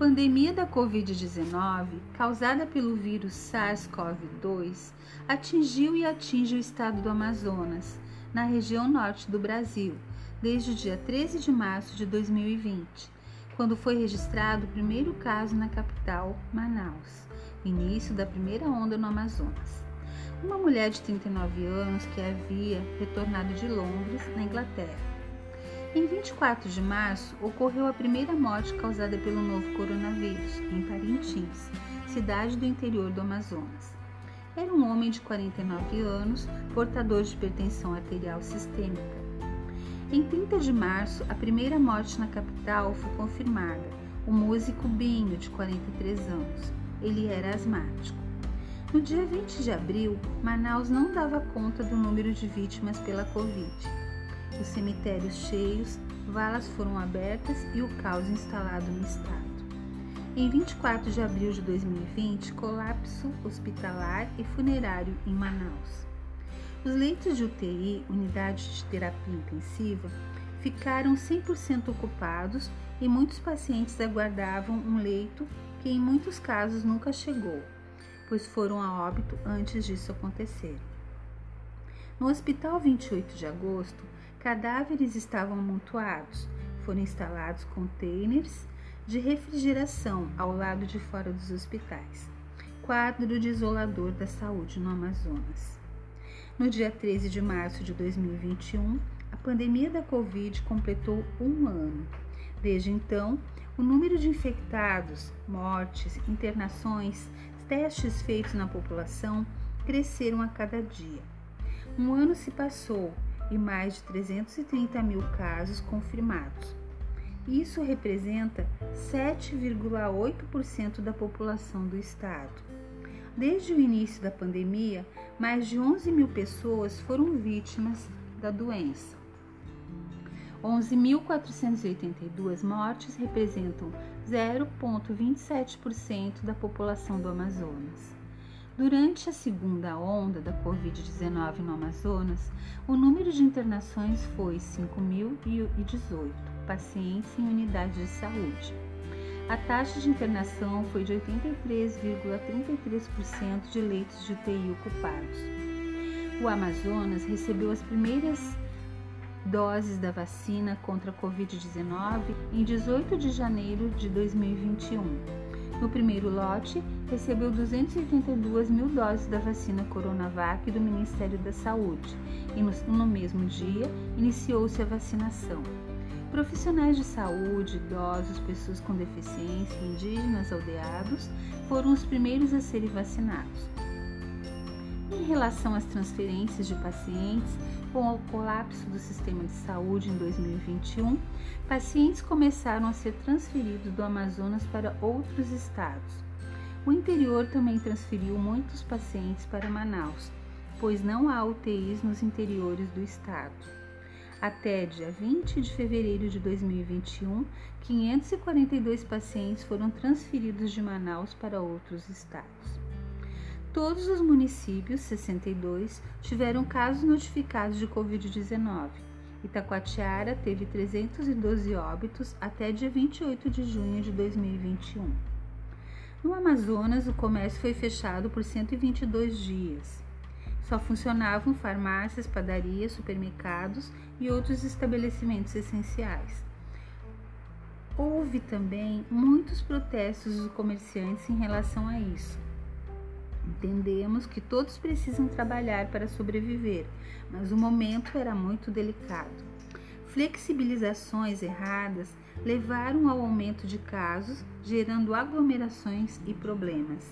pandemia da Covid-19, causada pelo vírus SARS-CoV-2, atingiu e atinge o estado do Amazonas, na região norte do Brasil, desde o dia 13 de março de 2020, quando foi registrado o primeiro caso na capital, Manaus, início da primeira onda no Amazonas. Uma mulher de 39 anos que havia retornado de Londres, na Inglaterra em 24 de março, ocorreu a primeira morte causada pelo novo coronavírus, em Parintins, cidade do interior do Amazonas. Era um homem de 49 anos, portador de hipertensão arterial sistêmica. Em 30 de março, a primeira morte na capital foi confirmada. O músico Binho, de 43 anos. Ele era asmático. No dia 20 de abril, Manaus não dava conta do número de vítimas pela Covid os cemitérios cheios, valas foram abertas e o caos instalado no estado. Em 24 de abril de 2020, colapso hospitalar e funerário em Manaus. Os leitos de UTI, unidade de terapia intensiva, ficaram 100% ocupados e muitos pacientes aguardavam um leito que em muitos casos nunca chegou, pois foram a óbito antes disso acontecer. No Hospital 28 de Agosto, Cadáveres estavam amontoados. Foram instalados containers de refrigeração ao lado de fora dos hospitais. Quadro de isolador da saúde no Amazonas. No dia 13 de março de 2021, a pandemia da Covid completou um ano. Desde então, o número de infectados, mortes, internações, testes feitos na população cresceram a cada dia. Um ano se passou e mais de 330 mil casos confirmados. Isso representa 7,8% da população do estado. Desde o início da pandemia, mais de 11 mil pessoas foram vítimas da doença. 11.482 mortes representam 0,27% da população do Amazonas. Durante a segunda onda da Covid-19 no Amazonas, o número de internações foi 5.018 pacientes em unidades de saúde. A taxa de internação foi de 83,33% de leitos de UTI ocupados. O Amazonas recebeu as primeiras doses da vacina contra a Covid-19 em 18 de janeiro de 2021 no primeiro lote, recebeu 282 mil doses da vacina Coronavac do Ministério da Saúde e no, no mesmo dia iniciou-se a vacinação. Profissionais de saúde, idosos, pessoas com deficiência, indígenas, aldeados foram os primeiros a serem vacinados. Em relação às transferências de pacientes, com o colapso do sistema de saúde em 2021, pacientes começaram a ser transferidos do Amazonas para outros estados. O interior também transferiu muitos pacientes para Manaus, pois não há UTIs nos interiores do estado. Até dia 20 de fevereiro de 2021, 542 pacientes foram transferidos de Manaus para outros estados. Todos os municípios, 62, tiveram casos notificados de Covid-19. Itacoatiara teve 312 óbitos até dia 28 de junho de 2021. No Amazonas, o comércio foi fechado por 122 dias. Só funcionavam farmácias, padarias, supermercados e outros estabelecimentos essenciais. Houve também muitos protestos dos comerciantes em relação a isso. Entendemos que todos precisam trabalhar para sobreviver, mas o momento era muito delicado. Flexibilizações erradas levaram ao aumento de casos, gerando aglomerações e problemas.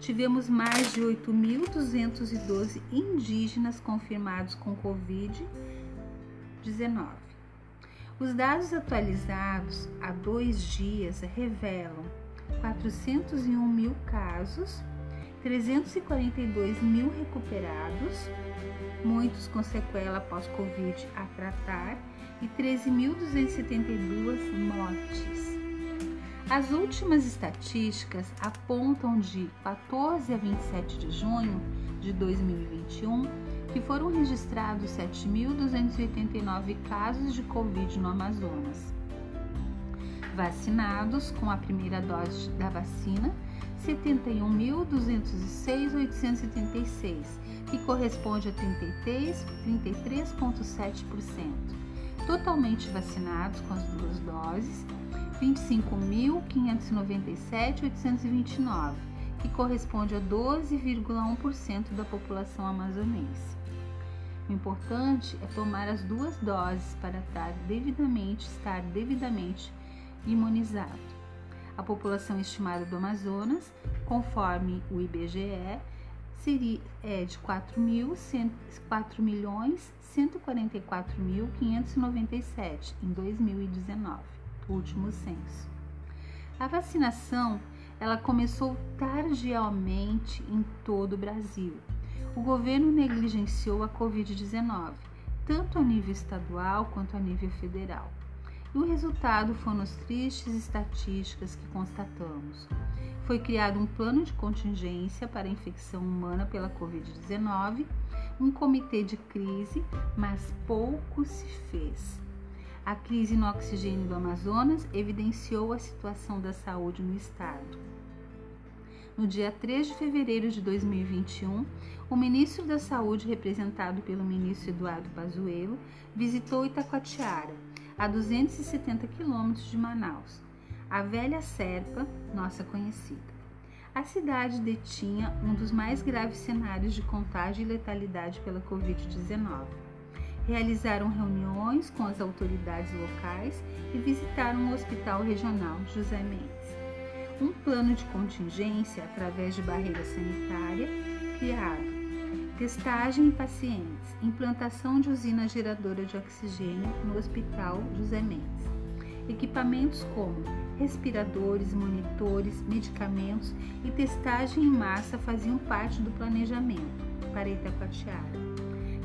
Tivemos mais de 8.212 indígenas confirmados com Covid-19. Os dados atualizados há dois dias revelam 401 mil casos 342 mil recuperados, muitos com sequela após Covid a tratar e 13.272 mortes. As últimas estatísticas apontam de 14 a 27 de junho de 2021 que foram registrados 7.289 casos de Covid no Amazonas Vacinados com a primeira dose da vacina, 71.206.876, que corresponde a 33,7%. Totalmente vacinados com as duas doses, 25.597.829, que corresponde a 12,1% da população amazonense. O importante é tomar as duas doses para estar devidamente, estar devidamente imunizado. A população estimada do Amazonas, conforme o IBGE, seria, é de 4.144.597 em 2019, último censo. A vacinação ela começou tardiamente em todo o Brasil. O governo negligenciou a Covid-19, tanto a nível estadual quanto a nível federal. E o resultado foram as tristes estatísticas que constatamos. Foi criado um plano de contingência para a infecção humana pela Covid-19, um comitê de crise, mas pouco se fez. A crise no oxigênio do Amazonas evidenciou a situação da saúde no estado. No dia 3 de fevereiro de 2021, o ministro da Saúde, representado pelo ministro Eduardo Pazuello, visitou Itacoatiara, a 270 quilômetros de Manaus, a velha Serpa, nossa conhecida. A cidade detinha um dos mais graves cenários de contágio e letalidade pela Covid-19 realizaram reuniões com as autoridades locais e visitaram o Hospital Regional José Mendes. Um plano de contingência através de barreira sanitária criado. Testagem em pacientes, implantação de usina geradora de oxigênio no Hospital José Mendes. Equipamentos como respiradores, monitores, medicamentos e testagem em massa faziam parte do planejamento para Itacoatiara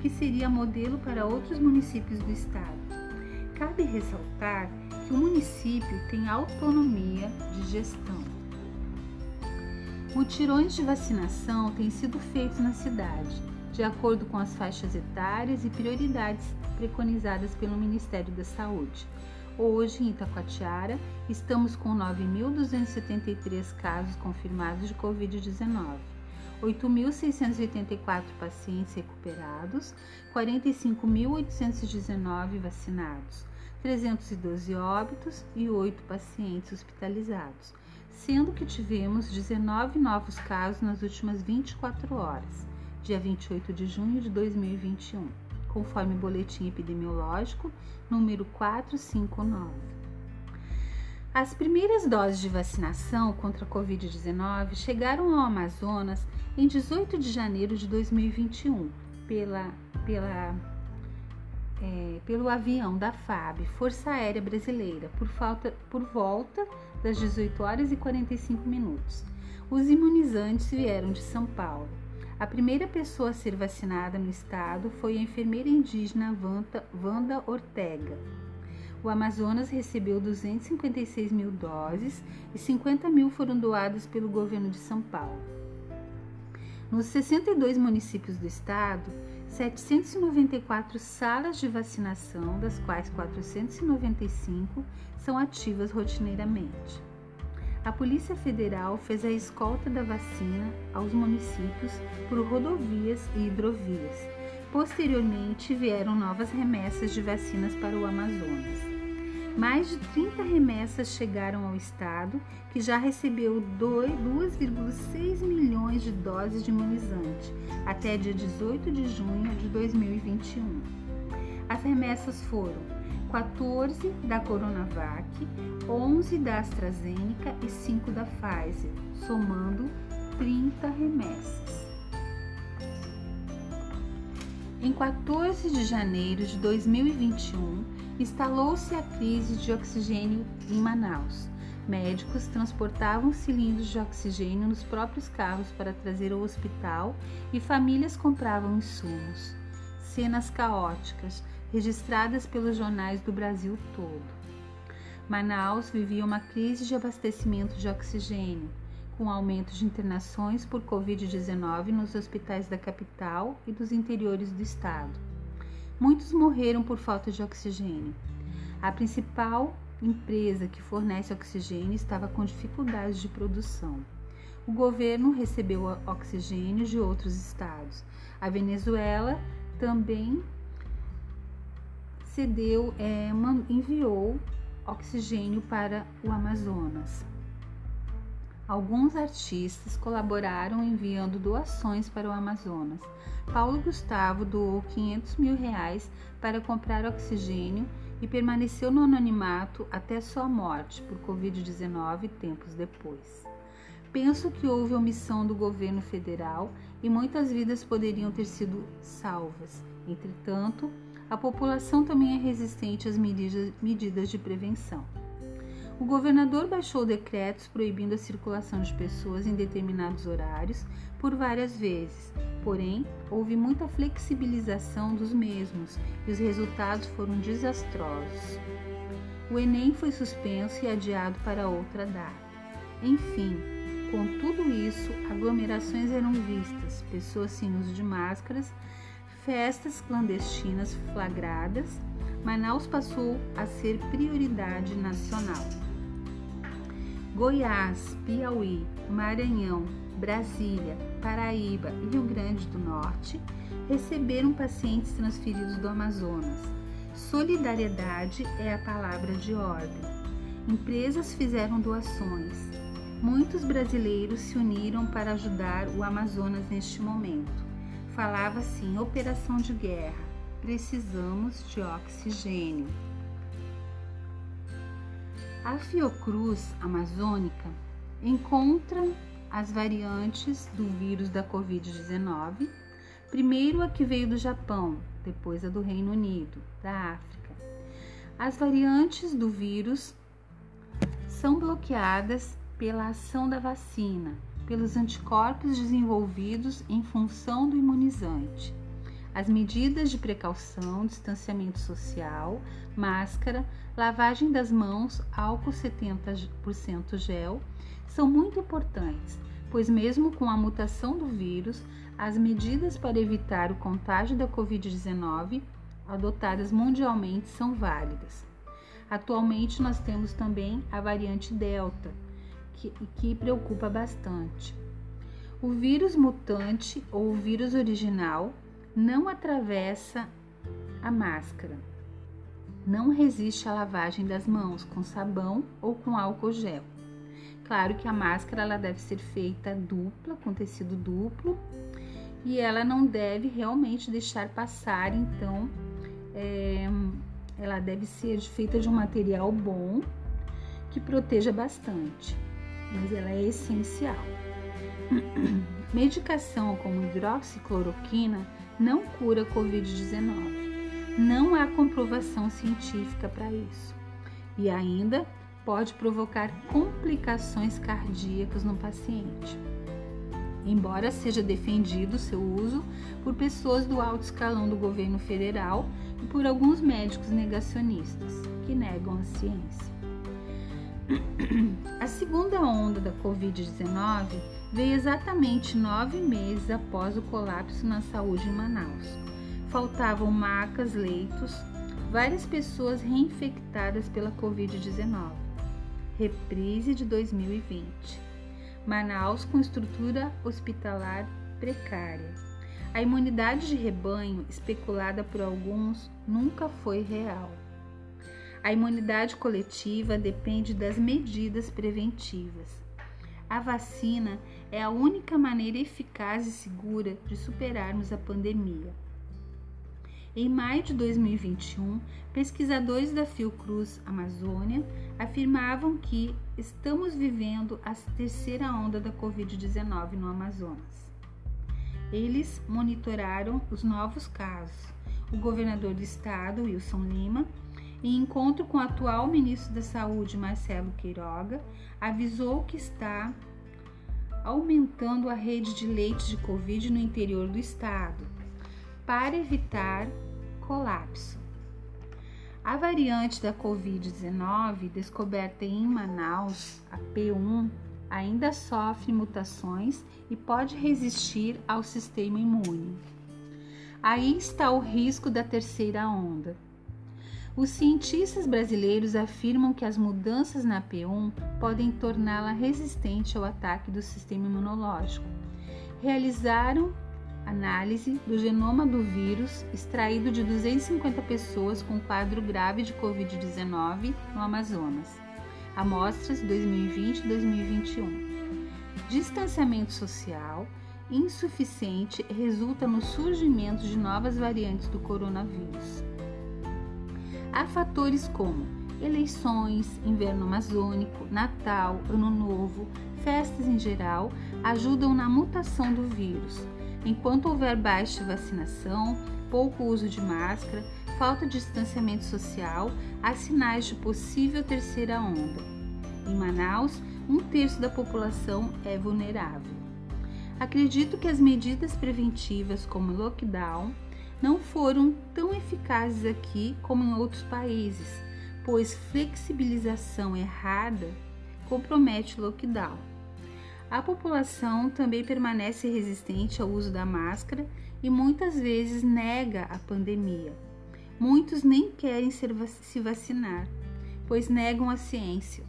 que seria modelo para outros municípios do estado. Cabe ressaltar que o município tem autonomia de gestão. Mutirões de vacinação têm sido feitos na cidade, de acordo com as faixas etárias e prioridades preconizadas pelo Ministério da Saúde. Hoje, em Itacoatiara, estamos com 9.273 casos confirmados de Covid-19. 8.684 pacientes recuperados, 45.819 vacinados, 312 óbitos e 8 pacientes hospitalizados, sendo que tivemos 19 novos casos nas últimas 24 horas, dia 28 de junho de 2021, conforme o boletim epidemiológico número 459. As primeiras doses de vacinação contra a Covid-19 chegaram ao Amazonas em 18 de janeiro de 2021 pela, pela, é, pelo avião da FAB, Força Aérea Brasileira, por, falta, por volta das 18 horas e 45 minutos. Os imunizantes vieram de São Paulo. A primeira pessoa a ser vacinada no estado foi a enfermeira indígena Wanda Ortega. O Amazonas recebeu 256 mil doses e 50 mil foram doadas pelo governo de São Paulo. Nos 62 municípios do estado, 794 salas de vacinação, das quais 495 são ativas rotineiramente. A Polícia Federal fez a escolta da vacina aos municípios por rodovias e hidrovias. Posteriormente, vieram novas remessas de vacinas para o Amazonas. Mais de 30 remessas chegaram ao estado, que já recebeu 2,6 milhões de doses de imunizante até dia 18 de junho de 2021. As remessas foram 14 da Coronavac, 11 da AstraZeneca e 5 da Pfizer, somando 30 remessas. Em 14 de janeiro de 2021, instalou-se a crise de oxigênio em Manaus. Médicos transportavam cilindros de oxigênio nos próprios carros para trazer ao hospital e famílias compravam insumos. Cenas caóticas, registradas pelos jornais do Brasil todo. Manaus vivia uma crise de abastecimento de oxigênio, com aumento de internações por Covid-19 nos hospitais da capital e dos interiores do estado. Muitos morreram por falta de oxigênio. A principal empresa que fornece oxigênio estava com dificuldades de produção. O governo recebeu oxigênio de outros estados. A Venezuela também cedeu, é, enviou oxigênio para o Amazonas. Alguns artistas colaboraram enviando doações para o Amazonas. Paulo Gustavo doou 500 mil reais para comprar oxigênio e permaneceu no anonimato até sua morte por Covid-19 tempos depois. Penso que houve omissão do governo federal e muitas vidas poderiam ter sido salvas. Entretanto, a população também é resistente às medidas de prevenção. O governador baixou decretos proibindo a circulação de pessoas em determinados horários por várias vezes, porém, houve muita flexibilização dos mesmos e os resultados foram desastrosos. O Enem foi suspenso e adiado para outra data. Enfim, com tudo isso, aglomerações eram vistas, pessoas sem uso de máscaras, festas clandestinas flagradas. Manaus passou a ser prioridade nacional. Goiás, Piauí, Maranhão, Brasília, Paraíba e Rio Grande do Norte receberam pacientes transferidos do Amazonas. Solidariedade é a palavra de ordem. Empresas fizeram doações. Muitos brasileiros se uniram para ajudar o Amazonas neste momento. Falava-se em operação de guerra. Precisamos de oxigênio. A Fiocruz amazônica encontra as variantes do vírus da Covid-19, primeiro a que veio do Japão, depois a do Reino Unido, da África. As variantes do vírus são bloqueadas pela ação da vacina, pelos anticorpos desenvolvidos em função do imunizante. As medidas de precaução, distanciamento social, máscara, lavagem das mãos, álcool 70% gel são muito importantes, pois, mesmo com a mutação do vírus, as medidas para evitar o contágio da Covid-19 adotadas mundialmente são válidas. Atualmente, nós temos também a variante Delta, que, que preocupa bastante. O vírus mutante ou o vírus original não atravessa a máscara. Não resiste à lavagem das mãos com sabão ou com álcool gel. Claro que a máscara ela deve ser feita dupla, com tecido duplo, e ela não deve realmente deixar passar, então é, ela deve ser feita de um material bom que proteja bastante, mas ela é essencial. Medicação como hidroxicloroquina não cura Covid-19. Não há comprovação científica para isso. E ainda pode provocar complicações cardíacas no paciente. Embora seja defendido seu uso por pessoas do alto escalão do governo federal e por alguns médicos negacionistas que negam a ciência. A segunda onda da Covid-19 veio exatamente nove meses após o colapso na saúde em Manaus. Faltavam macas, leitos, várias pessoas reinfectadas pela Covid-19. Reprise de 2020. Manaus com estrutura hospitalar precária. A imunidade de rebanho, especulada por alguns, nunca foi real. A imunidade coletiva depende das medidas preventivas. A vacina é a única maneira eficaz e segura de superarmos a pandemia. Em maio de 2021, pesquisadores da Fiocruz Amazônia afirmavam que estamos vivendo a terceira onda da Covid-19 no Amazonas. Eles monitoraram os novos casos. O governador do estado, Wilson Lima, em encontro com o atual ministro da Saúde, Marcelo Queiroga, avisou que está aumentando a rede de leitos de Covid no interior do estado para evitar colapso. A variante da Covid-19 descoberta em Manaus, a P1, ainda sofre mutações e pode resistir ao sistema imune. Aí está o risco da terceira onda. Os cientistas brasileiros afirmam que as mudanças na P1 podem torná-la resistente ao ataque do sistema imunológico. Realizaram análise do genoma do vírus extraído de 250 pessoas com quadro grave de Covid-19 no Amazonas. Amostras 2020-2021. Distanciamento social insuficiente resulta no surgimento de novas variantes do coronavírus. Há fatores como eleições, inverno amazônico, Natal, Ano Novo, festas em geral ajudam na mutação do vírus. Enquanto houver baixa vacinação, pouco uso de máscara, falta de distanciamento social, há sinais de possível terceira onda. Em Manaus, um terço da população é vulnerável. Acredito que as medidas preventivas, como lockdown, não foram tão eficazes aqui como em outros países, pois flexibilização errada compromete o lockdown. A população também permanece resistente ao uso da máscara e muitas vezes nega a pandemia. Muitos nem querem se vacinar, pois negam a ciência.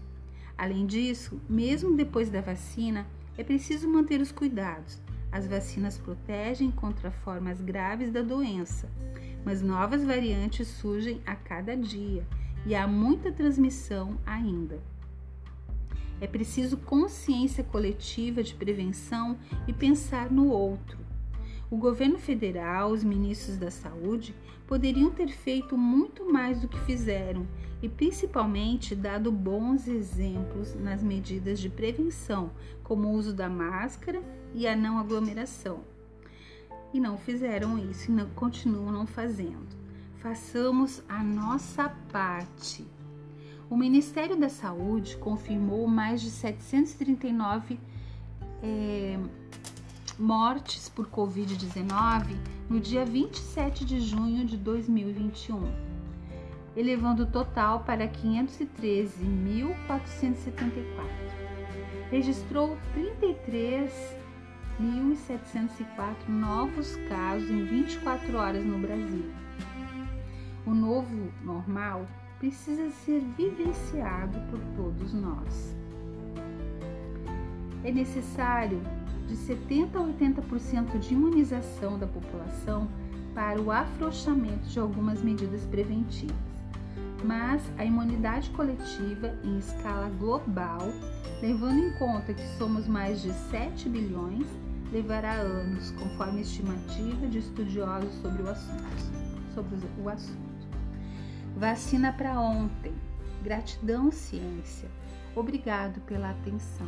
Além disso, mesmo depois da vacina, é preciso manter os cuidados, as vacinas protegem contra formas graves da doença, mas novas variantes surgem a cada dia e há muita transmissão ainda. É preciso consciência coletiva de prevenção e pensar no outro. O governo federal, os ministros da saúde poderiam ter feito muito mais do que fizeram e principalmente dado bons exemplos nas medidas de prevenção, como o uso da máscara e a não aglomeração. E não fizeram isso e não, continuam não fazendo. Façamos a nossa parte. O Ministério da Saúde confirmou mais de 739 é, mortes por Covid-19 no dia 27 de junho de 2021, elevando o total para 513.474. Registrou 33 1.704 novos casos em 24 horas no Brasil. O novo normal precisa ser vivenciado por todos nós. É necessário de 70 a 80% de imunização da população para o afrouxamento de algumas medidas preventivas. Mas a imunidade coletiva em escala global, levando em conta que somos mais de 7 bilhões, levará anos, conforme estimativa de estudiosos sobre o assunto. Sobre o assunto. Vacina para ontem. Gratidão, ciência. Obrigado pela atenção.